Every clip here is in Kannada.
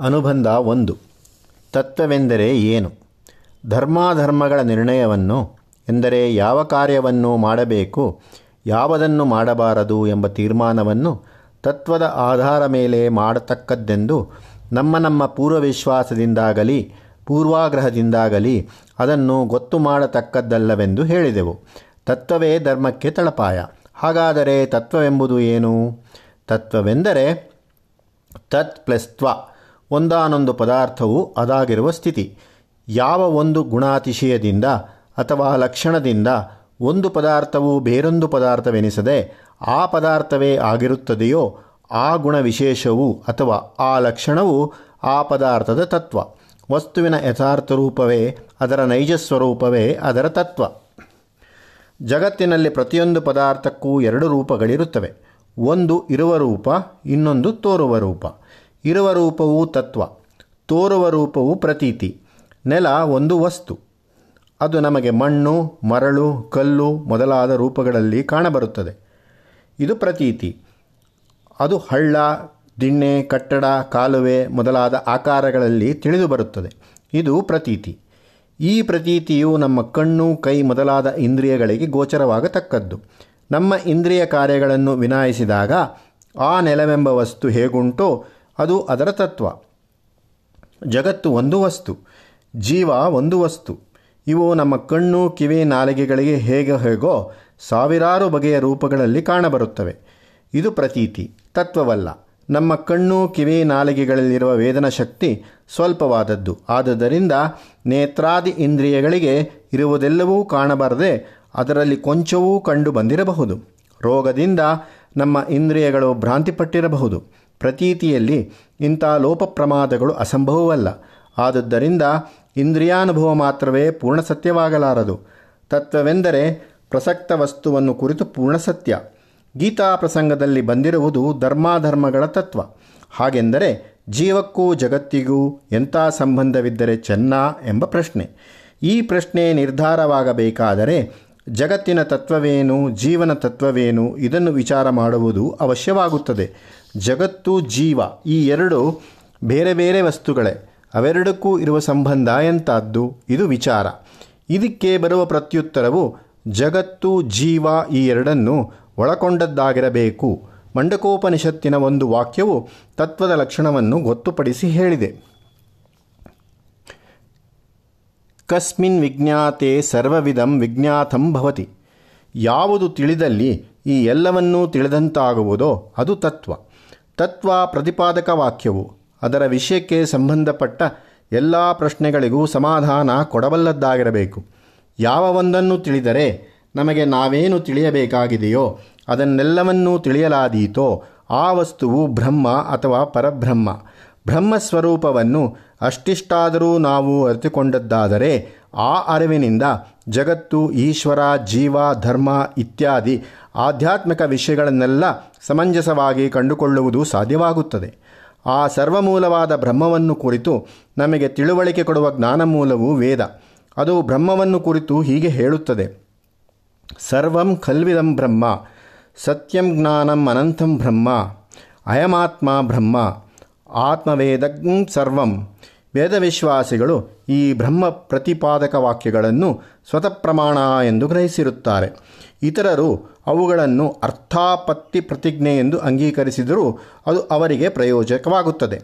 ಅನುಬಂಧ ಒಂದು. ತತ್ವವೆಂದರೆ ಏನು? ಧರ್ಮಾಧರ್ಮಗಳ ನಿರ್ಣಯವನ್ನು, ಎಂದರೆ ಯಾವ ಕಾರ್ಯವನ್ನು ಮಾಡಬೇಕು, ಯಾವುದನ್ನು ಮಾಡಬಾರದು ಎಂಬ ತೀರ್ಮಾನವನ್ನು ತತ್ವದ ಆಧಾರ ಮೇಲೆ ಮಾಡತಕ್ಕದ್ದೆಂದು ನಮ್ಮ ನಮ್ಮ ಪೂರ್ವವಿಶ್ವಾಸದಿಂದಾಗಲಿ, ಪೂರ್ವಾಗ್ರಹದಿಂದಾಗಲಿ ಅದನ್ನು ಗೊತ್ತು ಮಾಡತಕ್ಕದ್ದಲ್ಲವೆಂದು ಹೇಳಿದೆವು. ತತ್ವವೇ ಧರ್ಮಕ್ಕೆ ತಳಪಾಯ. ಹಾಗಾದರೆ ತತ್ವವೆಂಬುದು ಏನು? ತತ್ವವೆಂದರೆ ತತ್ ಪ್ಲಸ್ ತ್ವ. ಒಂದಾನೊಂದು ಪದಾರ್ಥವು ಅದಾಗಿರುವ ಸ್ಥಿತಿ. ಯಾವ ಒಂದು ಗುಣಾತಿಶಯದಿಂದ ಅಥವಾ ಲಕ್ಷಣದಿಂದ ಒಂದು ಪದಾರ್ಥವು ಬೇರೊಂದು ಪದಾರ್ಥವೆನಿಸದೆ ಆ ಪದಾರ್ಥವೇ ಆಗಿರುತ್ತದೆಯೋ ಆ ಗುಣ ವಿಶೇಷವು ಅಥವಾ ಆ ಲಕ್ಷಣವು ಆ ಪದಾರ್ಥದ ತತ್ವ. ವಸ್ತುವಿನ ಯಥಾರ್ಥ ರೂಪವೇ ಅದರ ನೈಜ ಸ್ವರೂಪವೇ ಅದರ ತತ್ವ. ಜಗತ್ತಿನಲ್ಲಿ ಪ್ರತಿಯೊಂದು ಪದಾರ್ಥಕ್ಕೂ ಎರಡು ರೂಪಗಳಿರುತ್ತವೆ. ಒಂದು ಇರುವ ರೂಪ, ಇನ್ನೊಂದು ತೋರುವ ರೂಪ. ಇರುವ ರೂಪವು ತತ್ವ, ತೋರುವ ರೂಪವು ಪ್ರತೀತಿ, ನೆಲ ಒಂದು ವಸ್ತು. ಅದು ನಮಗೆ ಮಣ್ಣು, ಮರಳು, ಕಲ್ಲು ಮೊದಲಾದ ರೂಪಗಳಲ್ಲಿ ಕಾಣಬರುತ್ತದೆ. ಇದು ಪ್ರತೀತಿ. ಅದು ಹಳ್ಳ, ದಿಣ್ಣೆ, ಕಟ್ಟಡ, ಕಾಲುವೆ ಮೊದಲಾದ ಆಕಾರಗಳಲ್ಲಿ ತಿಳಿದು ಬರುತ್ತದೆ. ಇದು ಪ್ರತೀತಿ. ಈ ಪ್ರತೀತಿಯು ನಮ್ಮ ಕಣ್ಣು, ಕೈ ಮೊದಲಾದ ಇಂದ್ರಿಯಗಳಿಗೆ ಗೋಚರವಾಗತಕ್ಕದ್ದು. ನಮ್ಮ ಇಂದ್ರಿಯ ಕಾರ್ಯಗಳನ್ನು ವಿನಾಯಿಸಿದಾಗ ಆ ನೆಲವೆಂಬ ವಸ್ತು ಹೇಗುಂಟೋ ಅದು ಅದರ ತತ್ವ. ಜಗತ್ತು ಒಂದು ವಸ್ತು, ಜೀವ ಒಂದು ವಸ್ತು. ಇವು ನಮ್ಮ ಕಣ್ಣು, ಕಿವಿ, ನಾಲಿಗೆಗಳಿಗೆ ಹೇಗೆ ಹೇಗೋ ಸಾವಿರಾರು ಬಗೆಯ ರೂಪಗಳಲ್ಲಿ ಕಾಣಬರುತ್ತವೆ. ಇದು ಪ್ರತೀತಿ, ತತ್ವವಲ್ಲ. ನಮ್ಮ ಕಣ್ಣು, ಕಿವಿ, ನಾಲಿಗೆಗಳಲ್ಲಿರುವ ವೇದನ ಶಕ್ತಿ ಸ್ವಲ್ಪವಾದದ್ದು. ಆದುದರಿಂದ ನೇತ್ರಾದಿ ಇಂದ್ರಿಯಗಳಿಗೆ ಇರುವುದೆಲ್ಲವೂ ಕಾಣಬಾರದೆ ಅದರಲ್ಲಿ ಕೊಂಚವೂ ಕಂಡು ಬಂದಿರಬಹುದು ರೋಗದಿಂದ ನಮ್ಮ ಇಂದ್ರಿಯಗಳು ಭ್ರಾಂತಿಪಟ್ಟಿರಬಹುದು. ಪ್ರತೀತಿಯಲ್ಲಿ ಇಂಥ ಲೋಪ ಪ್ರಮಾದಗಳು ಅಸಂಭವವಲ್ಲ. ಆದುದರಿಂದ ಇಂದ್ರಿಯಾನುಭವ ಮಾತ್ರವೇ ಪೂರ್ಣ ಸತ್ಯವಾಗಲಾರದು. ತತ್ವವೆಂದರೆ ಪ್ರಸಕ್ತ ವಸ್ತುವನ್ನು ಕುರಿತು ಪೂರ್ಣ ಸತ್ಯ. ಗೀತಾ ಪ್ರಸಂಗದಲ್ಲಿ ಬಂದಿರುವುದು ಧರ್ಮಾಧರ್ಮಗಳ ತತ್ವ. ಹಾಗೆಂದರೆ ಜೀವಕ್ಕೂ ಜಗತ್ತಿಗೂ ಎಂಥ ಸಂಬಂಧವಿದ್ದರೆ ಚೆನ್ನ ಎಂಬ ಪ್ರಶ್ನೆ. ಈ ಪ್ರಶ್ನೆ ನಿರ್ಧಾರವಾಗಬೇಕಾದರೆ ಜಗತ್ತಿನ ತತ್ವವೇನು, ಜೀವನ ತತ್ವವೇನು, ಇದನ್ನು ವಿಚಾರ ಮಾಡುವುದು ಅವಶ್ಯವಾಗುತ್ತದೆ. ಜಗತ್ತು, ಜೀವ ಈ ಎರಡು ಬೇರೆ ಬೇರೆ ವಸ್ತುಗಳೇ. ಅವೆರಡಕ್ಕೂ ಇರುವ ಸಂಬಂಧ ಎಂಥದ್ದು ಇದು ವಿಚಾರ. ಇದಕ್ಕೆ ಬರುವ ಪ್ರತ್ಯುತ್ತರವು ಜಗತ್ತು, ಜೀವ ಈ ಎರಡನ್ನು ಒಳಕೊಂಡದ್ದಾಗಿರಬೇಕು ಮಂಡಕೋಪನಿಷತ್ತಿನ ಒಂದು ವಾಕ್ಯವು ತತ್ವದ ಲಕ್ಷಣವನ್ನು ಗೊತ್ತುಪಡಿಸಿ ಹೇಳಿದೆ. ಕಸ್ಮಿನ್ ವಿಜ್ಞಾತೆ ಸರ್ವವಿಧಂ ವಿಜ್ಞಾತಂ ಭವತಿ. ಯಾವುದು ತಿಳಿದಲ್ಲಿ ಈ ಎಲ್ಲವನ್ನೂ ತಿಳಿದಂತಾಗುವುದೋ ಅದು ತತ್ವ. ತತ್ವ ಪ್ರತಿಪಾದಕ ವಾಕ್ಯವು. ಅದರ ವಿಷಯಕ್ಕೆ ಸಂಬಂಧಪಟ್ಟ ಎಲ್ಲ ಪ್ರಶ್ನೆಗಳಿಗೂ ಸಮಾಧಾನ ಕೊಡಬಲ್ಲದ್ದಾಗಿರಬೇಕು. ಯಾವ ಒಂದನ್ನು ತಿಳಿದರೆ ನಮಗೆ ನಾವೇನು ತಿಳಿಯಬೇಕಾಗಿದೆಯೋ ಅದನ್ನೆಲ್ಲವನ್ನೂ ತಿಳಿಯಲಾದೀತೋ ಆ ವಸ್ತುವು ಬ್ರಹ್ಮ ಅಥವಾ ಪರಬ್ರಹ್ಮ. ಬ್ರಹ್ಮಸ್ವರೂಪವನ್ನು ಅಷ್ಟಿಷ್ಟಾದರೂ ನಾವು ಅರಿತುಕೊಂಡದ್ದಾದರೆ ಆ ಅರಿವಿನಿಂದ ಜಗತ್ತು, ಈಶ್ವರ, ಜೀವ, ಧರ್ಮ ಇತ್ಯಾದಿ ಆಧ್ಯಾತ್ಮಿಕ ವಿಷಯಗಳನ್ನೆಲ್ಲ ಸಮಂಜಸವಾಗಿ ಕಂಡುಕೊಳ್ಳುವುದು ಸಾಧ್ಯವಾಗುತ್ತದೆ. ಆ ಸರ್ವಮೂಲವಾದ ಬ್ರಹ್ಮವನ್ನು ಕುರಿತು ನಮಗೆ ತಿಳುವಳಿಕೆ ಕೊಡುವ ಜ್ಞಾನಮೂಲವು ವೇದ. ಅದು ಬ್ರಹ್ಮವನ್ನು ಕುರಿತು ಹೀಗೆ ಹೇಳುತ್ತದೆ. ಸರ್ವಂ ಖಲ್ವಿದಂ ಬ್ರಹ್ಮ, ಸತ್ಯಂ ಜ್ಞಾನಂ ಅನಂತಂ ಬ್ರಹ್ಮ, ಅಯಮಾತ್ಮ ಬ್ರಹ್ಮ ಆತ್ಮವೇದಂ ಸರ್ವಂ. ವೇದವಿಶ್ವಾಸಿಗಳು ಈ ಬ್ರಹ್ಮ ಪ್ರತಿಪಾದಕ ವಾಕ್ಯಗಳನ್ನು ಸ್ವತಃ ಪ್ರಮಾಣ ಎಂದು ಗ್ರಹಿಸಿರುತ್ತಾರೆ. ಇತರರು ಅವುಗಳನ್ನು ಅರ್ಥಾಪತ್ತಿ ಪ್ರತಿಜ್ಞೆ ಎಂದು ಅಂಗೀಕರಿಸಿದರೂ ಅದು ಅವರಿಗೆ ಪ್ರಯೋಜಕವಾಗುತ್ತದೆ.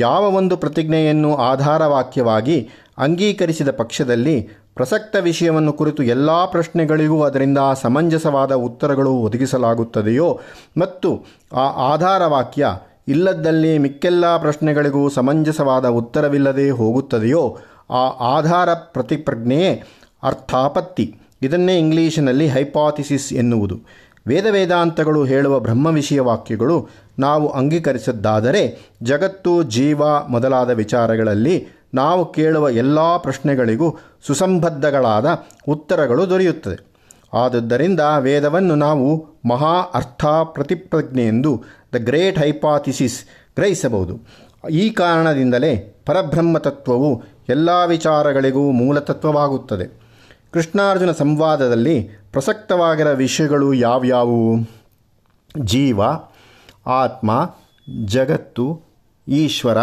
ಯಾವ ಒಂದು ಪ್ರತಿಜ್ಞೆಯನ್ನು ಆಧಾರವಾಕ್ಯವಾಗಿ ಅಂಗೀಕರಿಸಿದ ಪಕ್ಷದಲ್ಲಿ ಪ್ರಸಕ್ತ ವಿಷಯವನ್ನು ಕುರಿತು ಎಲ್ಲ ಪ್ರಶ್ನೆಗಳಿಗೂ ಅದರಿಂದ ಸಮಂಜಸವಾದ ಉತ್ತರಗಳು ಒದಗಿಸಲಾಗುತ್ತದೆಯೋ ಮತ್ತು ಆ ಆಧಾರವಾಕ್ಯ ಇಲ್ಲದ್ದಲ್ಲಿ ಮಿಕ್ಕೆಲ್ಲ ಪ್ರಶ್ನೆಗಳಿಗೂ ಸಮಂಜಸವಾದ ಉತ್ತರವಿಲ್ಲದೆ ಹೋಗುತ್ತದೆಯೋ ಆ ಆಧಾರ ಪ್ರತಿಪ್ರಜ್ಞೆಯೇ ಅರ್ಥಾಪತ್ತಿ. ಇದನ್ನೇ ಇಂಗ್ಲೀಷಿನಲ್ಲಿ ಹೈಪಾಥಿಸಿಸ್ ಎನ್ನುವುದು. ವೇದ ವೇದಾಂತಗಳು ಹೇಳುವ ಬ್ರಹ್ಮ ವಿಷಯ ವಾಕ್ಯಗಳು ನಾವು ಅಂಗೀಕರಿಸದ್ದಾದರೆ ಜಗತ್ತು, ಜೀವ ಮೊದಲಾದ ವಿಚಾರಗಳಲ್ಲಿ ನಾವು ಕೇಳುವ ಎಲ್ಲ ಪ್ರಶ್ನೆಗಳಿಗೂ ಸುಸಂಬದ್ಧಗಳಾದ ಉತ್ತರಗಳು ದೊರೆಯುತ್ತದೆ. ಆದುದರಿಂದ ವೇದವನ್ನು ನಾವು ಮಹಾ ಅರ್ಥ ಪ್ರತಿಪ್ರಜ್ಞೆ ಎಂದು ದ ಗ್ರೇಟ್ ಹೈಪಾಥಿಸಿಸ್ ಗ್ರಹಿಸಬಹುದು. ಈ ಕಾರಣದಿಂದಲೇ ಪರಬ್ರಹ್ಮ ತತ್ವವು ಎಲ್ಲ ವಿಚಾರಗಳಿಗೂ ಮೂಲತತ್ವವಾಗುತ್ತದೆ. ಕೃಷ್ಣಾರ್ಜುನ ಸಂವಾದದಲ್ಲಿ ಪ್ರಸಕ್ತವಾಗಿರೋ ವಿಷಯಗಳು ಯಾವ್ಯಾವು? ಜೀವ, ಆತ್ಮ, ಜಗತ್ತು, ಈಶ್ವರ,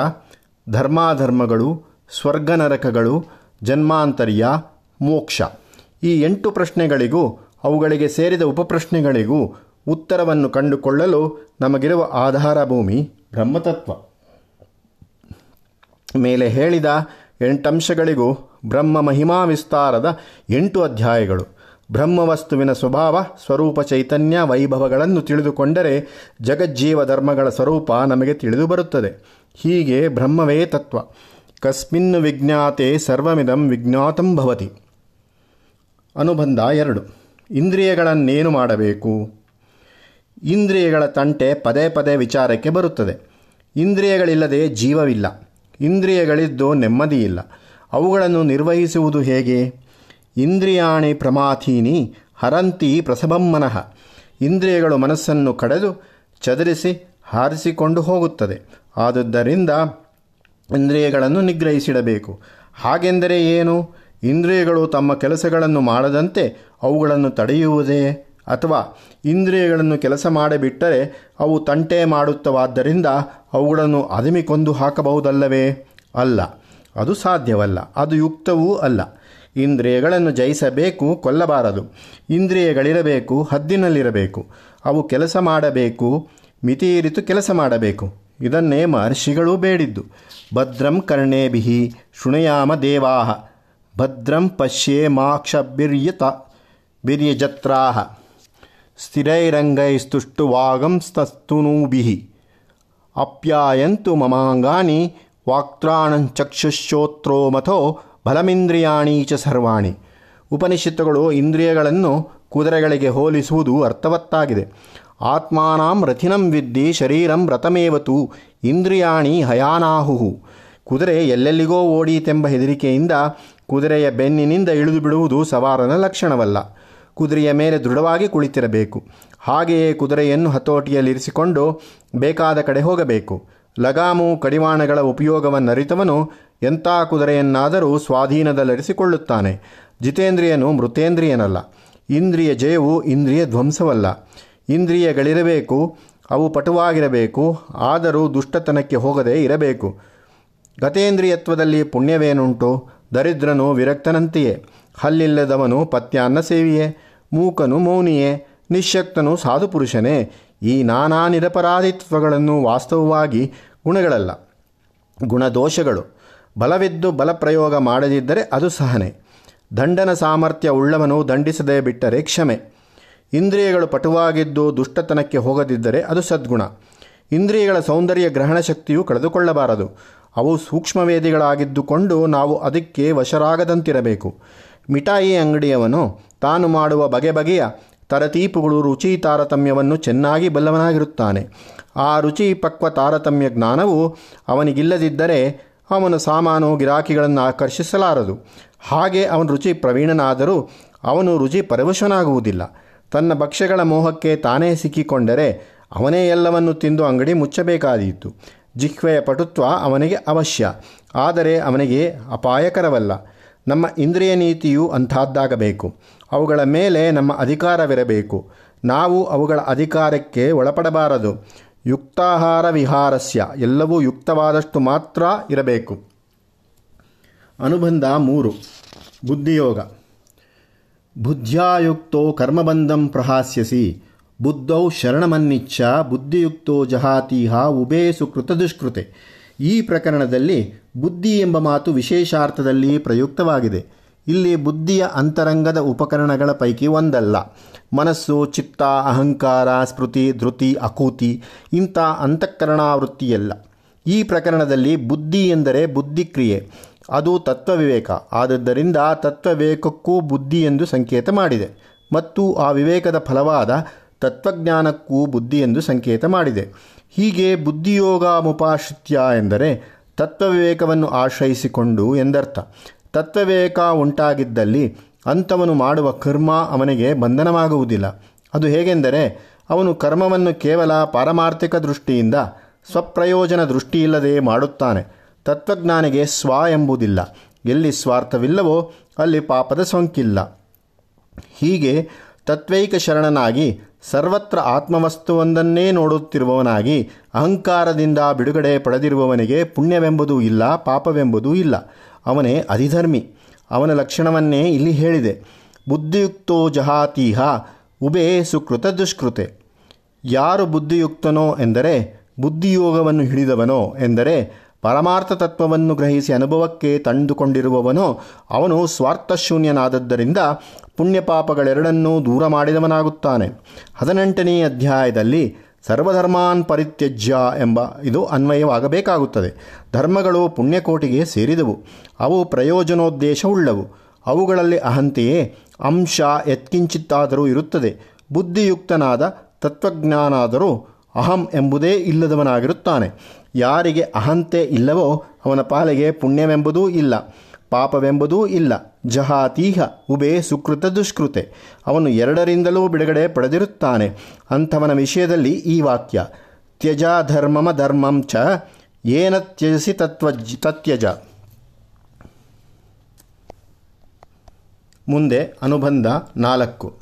ಧರ್ಮಾಧರ್ಮಗಳು ಸ್ವರ್ಗ ನರಕಗಳು ಜನ್ಮಾಂತರ್ಯ, ಮೋಕ್ಷ. ಈ ಎಂಟು ಪ್ರಶ್ನೆಗಳಿಗೂ, ಅವುಗಳಿಗೆ ಸೇರಿದ ಉಪಪ್ರಶ್ನೆಗಳಿಗೂ ಉತ್ತರವನ್ನು ಕಂಡುಕೊಳ್ಳಲು ನಮಗಿರುವ ಆಧಾರ ಭೂಮಿ ಬ್ರಹ್ಮತತ್ವ. ಮೇಲೆ ಹೇಳಿದ ಎಂಟಂಶಗಳಿಗೂ ಬ್ರಹ್ಮ ಮಹಿಮಾ ವಿಸ್ತಾರದ ಎಂಟು ಅಧ್ಯಾಯಗಳು. ಬ್ರಹ್ಮವಸ್ತುವಿನ ಸ್ವಭಾವ, ಸ್ವರೂಪ ಚೈತನ್ಯ, ವೈಭವಗಳನ್ನು ತಿಳಿದುಕೊಂಡರೆ ಜಗಜ್ಜೀವ ಧರ್ಮಗಳ ಸ್ವರೂಪ ನಮಗೆ ತಿಳಿದು ಬರುತ್ತದೆ. ಹೀಗೆ ಬ್ರಹ್ಮವೇ ತತ್ವ. ಕಸ್ಮಿನ್ ವಿಜ್ಞಾತೆ ಸರ್ವಮಿದಂ ವಿಜ್ಞಾತಂ ಭವತಿ. ಅನುಬಂಧ ಎರಡು. ಇಂದ್ರಿಯಗಳನ್ನೇನು ಮಾಡಬೇಕು? ಇಂದ್ರಿಯಗಳ ತಂಟೆ ಪದೇ ಪದೇ ವಿಚಾರಕ್ಕೆ ಬರುತ್ತದೆ. ಇಂದ್ರಿಯಗಳಿಲ್ಲದೆ ಜೀವವಿಲ್ಲ. ಇಂದ್ರಿಯಗಳಿದ್ದು ನೆಮ್ಮದಿಯಿಲ್ಲ. ಅವುಗಳನ್ನು ನಿರ್ವಹಿಸುವುದು ಹೇಗೆ? ಇಂದ್ರಿಯಾಣಿ ಪ್ರಮಾಥೀನಿ ಹರಂತಿ ಪ್ರಸಭಂ ಮನಃ. ಇಂದ್ರಿಯಗಳು ಮನಸ್ಸನ್ನು ಕಡೆದು ಚದರಿಸಿ ಹಾರಿಸಿಕೊಂಡು ಹೋಗುತ್ತದೆ. ಆದುದರಿಂದ ಇಂದ್ರಿಯಗಳನ್ನು ನಿಗ್ರಹಿಸಿಡಬೇಕು. ಹಾಗೆಂದರೆ ಏನು? ಇಂದ್ರಿಯಗಳು ತಮ್ಮ ಕೆಲಸಗಳನ್ನು ಮಾಡದಂತೆ ಅವುಗಳನ್ನು ತಡೆಯುವುದೇ? ಅಥವಾ ಇಂದ್ರಿಯಗಳನ್ನು ಕೆಲಸ ಮಾಡಿಬಿಟ್ಟರೆ ಅವು ತಂಟೆ ಮಾಡುತ್ತವಾದ್ದರಿಂದ ಅವುಗಳನ್ನು ಅದಿಮಿಕೊಂದು ಹಾಕಬಹುದಲ್ಲವೇ? ಅಲ್ಲ. ಅದು ಸಾಧ್ಯವಲ್ಲ. ಅದು ಯುಕ್ತವೂ ಅಲ್ಲ. ಇಂದ್ರಿಯಗಳನ್ನು ಜಯಿಸಬೇಕು, ಕೊಲ್ಲಬಾರದು. ಇಂದ್ರಿಯಗಳಿರಬೇಕು, ಹದ್ದಿನಲ್ಲಿರಬೇಕು. ಅವು ಕೆಲಸ ಮಾಡಬೇಕು, ಮಿತಿಯಿರಿತು ಕೆಲಸ ಮಾಡಬೇಕು. ಇದನ್ನೇ ಮಹರ್ಷಿಗಳೂ ಬೇಡಿದ್ದು. ಭದ್ರಂ ಕರ್ಣೇಭಿ ಶೃಣಯಾಮ ದೇವಾಹ. ಭದ್ರಂ ಪಶ್ಯೇ ಮಾಕ್ಷಭಿರ್ಯತ ಸ್ಥಿರೈರಂಗೈಸ್ತುಷ್ಟು ಸ್ಥಿರೈರಂಗೈಸ್ತುಷ್ಟುವಾಗಂಸ್ತಸ್ತುನೂಭಿ ಅಪ್ಯಾಯಂತು ಮಮಾಂಗಾನಿ ವಾಕ್ತ್ರಾಣಂಚಕ್ಷುಶ್ಚೋತ್ರೋ ಮಥೋ ಬಲಮಿಂದ್ರಿಯಾಣಿ ಚ ಸರ್ವಾಣಿ. ಉಪನಿಷತ್ತುಗಳು ಇಂದ್ರಿಯಗಳನ್ನು ಕುದುರೆಗಳಿಗೆ ಹೋಲಿಸುವುದು ಅರ್ಥವತ್ತಾಗಿದೆ. ಆತ್ಮಾನಾಂ ರಥಿನಂ ವಿದ್ಧಿ ಶರೀರಂ ರಥಮೇವತು ಇಂದ್ರಿಯಾಣಿ ಹಯಾನಾಹುಹು. ಕುದುರೆ ಎಲ್ಲೆಲ್ಲಿಗೋ ಓಡೀತೆಂಬ ಹೆದರಿಕೆಯಿಂದ ಕುದುರೆಯ ಬೆನ್ನಿನಿಂದ ಇಳಿದು ಬಿಡುವುದು ಸವಾರನ ಲಕ್ಷಣವಲ್ಲ. ಕುದುರೆಯ ಮೇಲೆ ದೃಢವಾಗಿ ಕುಳಿತಿರಬೇಕು. ಹಾಗೆಯೇ ಕುದುರೆಯನ್ನು ಹತೋಟಿಯಲ್ಲಿರಿಸಿಕೊಂಡು ಬೇಕಾದ ಕಡೆ ಹೋಗಬೇಕು. ಲಗಾಮು ಕಡಿವಾಣಗಳ ಉಪಯೋಗವನ್ನರಿತವನು ಎಂಥ ಕುದುರೆಯನ್ನಾದರೂ ಸ್ವಾಧೀನದಲ್ಲಿರಿಸಿಕೊಳ್ಳುತ್ತಾನೆ. ಜಿತೇಂದ್ರಿಯನು ಮೃತೇಂದ್ರಿಯನಲ್ಲ. ಇಂದ್ರಿಯ ಜಯವು ಇಂದ್ರಿಯ ಧ್ವಂಸವಲ್ಲ. ಇಂದ್ರಿಯಗಳಿರಬೇಕು, ಅವು ಪಟುವಾಗಿರಬೇಕು, ಆದರೂ ದುಷ್ಟತನಕ್ಕೆ ಹೋಗದೆ ಇರಬೇಕು. ಗತೇಂದ್ರಿಯತ್ವದಲ್ಲಿ ಪುಣ್ಯವೇನುಂಟು? ದರಿದ್ರನು ವಿರಕ್ತನಂತೆಯೇ, ಹಲ್ಲಿಲ್ಲದವನು ಪತ್ಯಾನ್ನ ಸೇವಿಯೇ, ಮೂಕನು ಮೌನಿಯೇ ನಿಶಕ್ತನು ಸಾಧುಪುರುಷನೇ, ಈ ನಾನಾ ನಿರಪರಾಧಿತ್ವಗಳನ್ನು ವಾಸ್ತವವಾಗಿ ಗುಣಗಳಲ್ಲ, ಗುಣದೋಷಗಳು. ಬಲವಿದ್ದು ಬಲಪ್ರಯೋಗ ಮಾಡದಿದ್ದರೆ ಅದು ಸಹನೆ. ದಂಡನ ಸಾಮರ್ಥ್ಯ ಉಳ್ಳವನು ದಂಡಿಸದೆ ಬಿಟ್ಟರೆ ಕ್ಷಮೆ. ಇಂದ್ರಿಯಗಳು ಪಟುವಾಗಿದ್ದು ದುಷ್ಟತನಕ್ಕೆ ಹೋಗದಿದ್ದರೆ ಅದು ಸದ್ಗುಣ. ಇಂದ್ರಿಯಗಳ ಸೌಂದರ್ಯ ಗ್ರಹಣ ಶಕ್ತಿಯು ಕಳೆದುಕೊಳ್ಳಬಾರದು. ಅವು ಸೂಕ್ಷ್ಮವೇದಿಗಳಾಗಿದ್ದುಕೊಂಡು ನಾವು ಅದಕ್ಕೆ ವಶರಾಗದಂತಿರಬೇಕು. ಮಿಠಾಯಿ ಅಂಗಡಿಯವನು ತಾನು ಮಾಡುವ ಬಗೆ ಬಗೆಯ ತರತೀಪುಗಳು ರುಚಿ ತಾರತಮ್ಯವನ್ನು ಚೆನ್ನಾಗಿ ಬಲ್ಲವನಾಗಿರುತ್ತಾನೆ. ಆ ರುಚಿ ಪಕ್ವ ತಾರತಮ್ಯ ಜ್ಞಾನವು ಅವನಿಗಿಲ್ಲದಿದ್ದರೆ ಅವನ ಸಾಮಾನು ಗಿರಾಕಿಗಳನ್ನು ಆಕರ್ಷಿಸಲಾರದು. ಹಾಗೆ ಅವನು ರುಚಿ ಪ್ರವೀಣನಾದರೂ ಅವನು ರುಚಿ ಪರವಶನಾಗುವುದಿಲ್ಲ. ತನ್ನ ಭಕ್ಷ್ಯಗಳ ಮೋಹಕ್ಕೆ ತಾನೇ ಸಿಕ್ಕಿಕೊಂಡರೆ ಅವನೇ ಎಲ್ಲವನ್ನು ತಿಂದು ಅಂಗಡಿ ಮುಚ್ಚಬೇಕಾದೀತು. ಜಿಹ್ವೆಯ ಪಟುತ್ವ ಅವನಿಗೆ ಅವಶ್ಯ. ಆದರೆ ಅವನಿಗೆ ಅಪಾಯಕರವಲ್ಲ. ನಮ್ಮ ಇಂದ್ರಿಯ ನೀತಿಯು ಅಂಥದ್ದಾಗಬೇಕು. ಅವುಗಳ ಮೇಲೆ ನಮ್ಮ ಅಧಿಕಾರವಿರಬೇಕು. ನಾವು ಅವುಗಳ ಅಧಿಕಾರಕ್ಕೆ ಒಳಪಡಬಾರದು. ಯುಕ್ತಾಹಾರ ವಿಹಾರಸ್ಯ ಎಲ್ಲವೂ ಯುಕ್ತವಾದಷ್ಟು ಮಾತ್ರ ಇರಬೇಕು. ಅನುಬಂಧ ಮೂರು. ಬುದ್ಧಿಯೋಗ. ಬುದ್ಧ್ಯಾಯುಕ್ತೋ ಕರ್ಮಬಂಧಂ ಪ್ರಹಾಸ್ಯಸಿ. ಬುದ್ಧೌ ಶರಣಮನ್ನಿಚ್ಚ ಬುದ್ಧಿಯುಕ್ತೋ ಜಹಾತೀಹ ಉಭೇ ಸುಕೃತ ದುಷ್ಕೃತೆ ಈ ಪ್ರಕರಣದಲ್ಲಿ ಬುದ್ಧಿ ಎಂಬ ಮಾತು ವಿಶೇಷಾರ್ಥದಲ್ಲಿ ಪ್ರಯುಕ್ತವಾಗಿದೆ. ಇಲ್ಲಿ ಬುದ್ಧಿಯ ಅಂತರಂಗದ ಉಪಕರಣಗಳ ಪೈಕಿ ಒಂದಲ್ಲ. ಮನಸ್ಸು, ಚಿತ್ತ, ಅಹಂಕಾರ, ಸ್ಮೃತಿ, ಧೃತಿ, ಅಕೂತಿ ಇಂಥ ಅಂತಃಕರಣಾವೃತ್ತಿಯಲ್ಲ. ಈ ಪ್ರಕರಣದಲ್ಲಿ ಬುದ್ಧಿ ಎಂದರೆ ಬುದ್ಧಿಕ್ರಿಯೆ. ಅದು ತತ್ವವಿವೇಕ. ಆದದ್ದರಿಂದ ತತ್ವವಿವೇಕಕ್ಕೂ ಬುದ್ಧಿ ಎಂದು ಸಂಕೇತ ಮಾಡಿದೆ. ಮತ್ತು ಆ ವಿವೇಕದ ಫಲವಾದ ತತ್ವಜ್ಞಾನಕ್ಕೂ ಬುದ್ಧಿ ಎಂದು ಸಂಕೇತ ಮಾಡಿದೆ. ಹೀಗೆ ಬುದ್ಧಿಯೋಗ ಮುಪಾಶ್ರಿತ್ಯ ಎಂದರೆ ತತ್ವವಿವೇಕವನ್ನು ಆಶ್ರಯಿಸಿಕೊಂಡು ಎಂದರ್ಥ. ತತ್ವವಿವೇಕ ಉಂಟಾಗಿದ್ದಲ್ಲಿ ಅಂಥವನು ಮಾಡುವ ಕರ್ಮ ಅವನಿಗೆ ಬಂಧನವಾಗುವುದಿಲ್ಲ. ಅದು ಹೇಗೆಂದರೆ ಅವನು ಕರ್ಮವನ್ನು ಕೇವಲ ಪಾರಮಾರ್ಥಿಕ ದೃಷ್ಟಿಯಿಂದ ಸ್ವಪ್ರಯೋಜನ ದೃಷ್ಟಿಯಿಲ್ಲದೆ ಮಾಡುತ್ತಾನೆ. ತತ್ವಜ್ಞಾನಿಗೆ ಸ್ವ ಎಂಬುದಿಲ್ಲ. ಎಲ್ಲಿ ಸ್ವಾರ್ಥವಿಲ್ಲವೋ ಅಲ್ಲಿ ಪಾಪದ ಸೋಂಕಿಲ್ಲ. ಹೀಗೆ ತತ್ವೈಕ ಶರಣನಾಗಿ ಸರ್ವತ್ರ ಆತ್ಮವಸ್ತುವೊಂದನ್ನೇ ನೋಡುತ್ತಿರುವವನಾಗಿ ಅಹಂಕಾರದಿಂದ ಬಿಡುಗಡೆ ಪಡೆದಿರುವವನಿಗೆ ಪುಣ್ಯವೆಂಬುದೂ ಇಲ್ಲ, ಪಾಪವೆಂಬುದೂ ಇಲ್ಲ. ಅವನೇ ಅಧಿಧರ್ಮಿ. ಅವನ ಲಕ್ಷಣವನ್ನೇ ಇಲ್ಲಿ ಹೇಳಿದೆ. ಬುದ್ಧಿಯುಕ್ತೋ ಜಹಾತೀಹ ಉಬೇ ಸುಕೃತ ದುಷ್ಕೃತೆ. ಯಾರು ಬುದ್ಧಿಯುಕ್ತನೋ ಎಂದರೆ, ಬುದ್ಧಿಯೋಗವನ್ನು ಹಿಡಿದವನೋ ಎಂದರೆ ಪರಮಾರ್ಥ ತತ್ವವನ್ನು ಗ್ರಹಿಸಿ ಅನುಭವಕ್ಕೆ ತಂದುಕೊಂಡಿರುವವನು, ಅವನು ಸ್ವಾರ್ಥಶೂನ್ಯನಾದದ್ದರಿಂದ ಪುಣ್ಯಪಾಪಗಳೆರಡನ್ನೂ ದೂರ ಮಾಡಿದವನಾಗುತ್ತಾನೆ. ಹದಿನೆಂಟನೇ ಅಧ್ಯಾಯದಲ್ಲಿ ಸರ್ವಧರ್ಮಾನ್ ಪರಿತ್ಯಜ್ಯ ಎಂಬ ಇದು ಅನ್ವಯವಾಗಬೇಕಾಗುತ್ತದೆ. ಧರ್ಮಗಳು ಪುಣ್ಯಕೋಟಿಗೆ ಸೇರಿದವು. ಅವು ಪ್ರಯೋಜನೋದ್ದೇಶವುಳ್ಳವು. ಅವುಗಳಲ್ಲಿ ಅಹಂತೆಯೇ ಅಂಶ ಎತ್ಕಿಂಚಿತ್ತಾದರೂ ಇರುತ್ತದೆ. ಬುದ್ಧಿಯುಕ್ತನಾದ ತತ್ವಜ್ಞಾನಾದರೂ ಅಹಂ ಎಂಬುದೇ ಇಲ್ಲದವನಾಗಿರುತ್ತಾನೆ. ಯಾರಿಗೆ ಅಹಂತೆ ಇಲ್ಲವೋ ಅವನ ಪಾಲಿಗೆ ಪುಣ್ಯವೆಂಬುದೂ ಇಲ್ಲ, ಪಾಪವೆಂಬುದೂ ಇಲ್ಲ. ಜಹಾತೀಹ ಉಬೇ ಸುಕೃತ ದುಷ್ಕೃತೆ. ಅವನು ಎರಡರಿಂದಲೂ ಬಿಡುಗಡೆ ಪಡೆದಿರುತ್ತಾನೆ. ಅಂಥವನ ವಿಷಯದಲ್ಲಿ ಈ ವಾಕ್ಯ, ತ್ಯಜ ಧರ್ಮಮ ಧರ್ಮಂ ಚ, ಏನ ತ್ಯಜಿಸಿ ತತ್ವ ತತ್ಯಜ. ಮುಂದೆ ಅನುಬಂಧ ನಾಲ್ಕು.